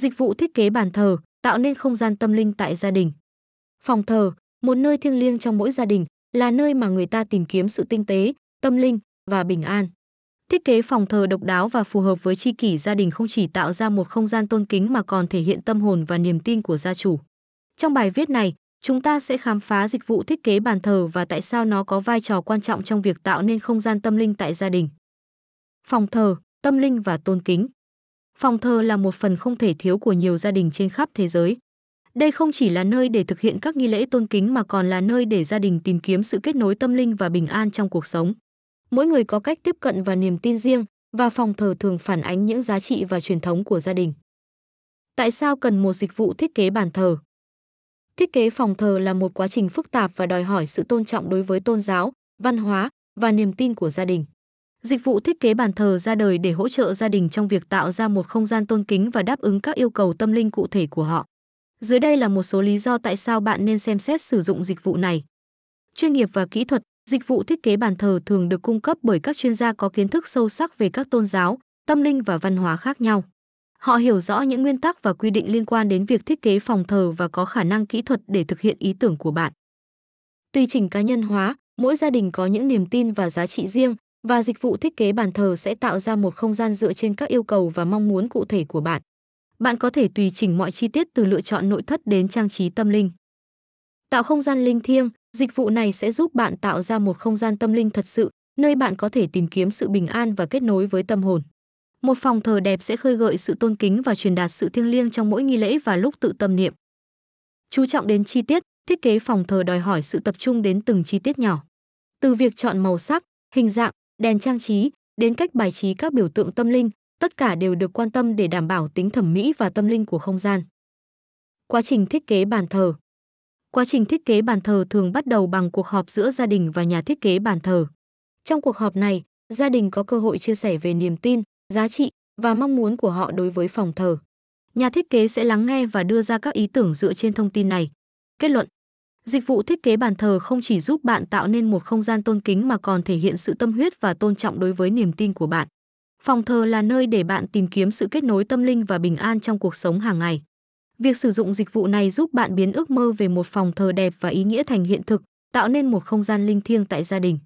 Dịch vụ thiết kế bàn thờ, tạo nên không gian tâm linh tại gia đình. Phòng thờ, một nơi thiêng liêng trong mỗi gia đình, là nơi mà người ta tìm kiếm sự tinh tế, tâm linh và bình an. Thiết kế phòng thờ độc đáo và phù hợp với chi kỷ gia đình không chỉ tạo ra một không gian tôn kính mà còn thể hiện tâm hồn và niềm tin của gia chủ. Trong bài viết này, chúng ta sẽ khám phá dịch vụ thiết kế bàn thờ và tại sao nó có vai trò quan trọng trong việc tạo nên không gian tâm linh tại gia đình. Phòng thờ, tâm linh và tôn kính. Phòng thờ là một phần không thể thiếu của nhiều gia đình trên khắp thế giới. Đây không chỉ là nơi để thực hiện các nghi lễ tôn kính mà còn là nơi để gia đình tìm kiếm sự kết nối tâm linh và bình an trong cuộc sống. Mỗi người có cách tiếp cận và niềm tin riêng, và phòng thờ thường phản ánh những giá trị và truyền thống của gia đình. Tại sao cần một dịch vụ thiết kế bàn thờ? Thiết kế phòng thờ là một quá trình phức tạp và đòi hỏi sự tôn trọng đối với tôn giáo, văn hóa và niềm tin của gia đình. Dịch vụ thiết kế bàn thờ ra đời để hỗ trợ gia đình trong việc tạo ra một không gian tôn kính và đáp ứng các yêu cầu tâm linh cụ thể của họ. Dưới đây là một số lý do tại sao bạn nên xem xét sử dụng dịch vụ này. Chuyên nghiệp và kỹ thuật, dịch vụ thiết kế bàn thờ thường được cung cấp bởi các chuyên gia có kiến thức sâu sắc về các tôn giáo, tâm linh và văn hóa khác nhau. Họ hiểu rõ những nguyên tắc và quy định liên quan đến việc thiết kế phòng thờ và có khả năng kỹ thuật để thực hiện ý tưởng của bạn. Tùy chỉnh cá nhân hóa, mỗi gia đình có những niềm tin và giá trị riêng và dịch vụ thiết kế bàn thờ sẽ tạo ra một không gian dựa trên các yêu cầu và mong muốn cụ thể của bạn. Bạn có thể tùy chỉnh mọi chi tiết từ lựa chọn nội thất đến trang trí tâm linh. Tạo không gian linh thiêng, dịch vụ này sẽ giúp bạn tạo ra một không gian tâm linh thật sự, nơi bạn có thể tìm kiếm sự bình an và kết nối với tâm hồn. Một phòng thờ đẹp sẽ khơi gợi sự tôn kính và truyền đạt sự thiêng liêng trong mỗi nghi lễ và lúc tự tâm niệm. Chú trọng đến chi tiết, thiết kế phòng thờ đòi hỏi sự tập trung đến từng chi tiết nhỏ. Từ việc chọn màu sắc, hình dạng, đèn trang trí đến cách bài trí các biểu tượng tâm linh, tất cả đều được quan tâm để đảm bảo tính thẩm mỹ và tâm linh của không gian. Quá trình thiết kế bàn thờ Quá trình thiết kế bàn thờ thường bắt đầu bằng cuộc họp giữa gia đình và nhà thiết kế bàn thờ. Trong cuộc họp này, gia đình có cơ hội chia sẻ về niềm tin, giá trị và mong muốn của họ đối với phòng thờ. Nhà thiết kế sẽ lắng nghe và đưa ra các ý tưởng dựa trên thông tin này. Kết luận Dịch vụ thiết kế bàn thờ không chỉ giúp bạn tạo nên một không gian tôn kính mà còn thể hiện sự tâm huyết và tôn trọng đối với niềm tin của bạn. Phòng thờ là nơi để bạn tìm kiếm sự kết nối tâm linh và bình an trong cuộc sống hàng ngày. Việc sử dụng dịch vụ này giúp bạn biến ước mơ về một phòng thờ đẹp và ý nghĩa thành hiện thực, tạo nên một không gian linh thiêng tại gia đình.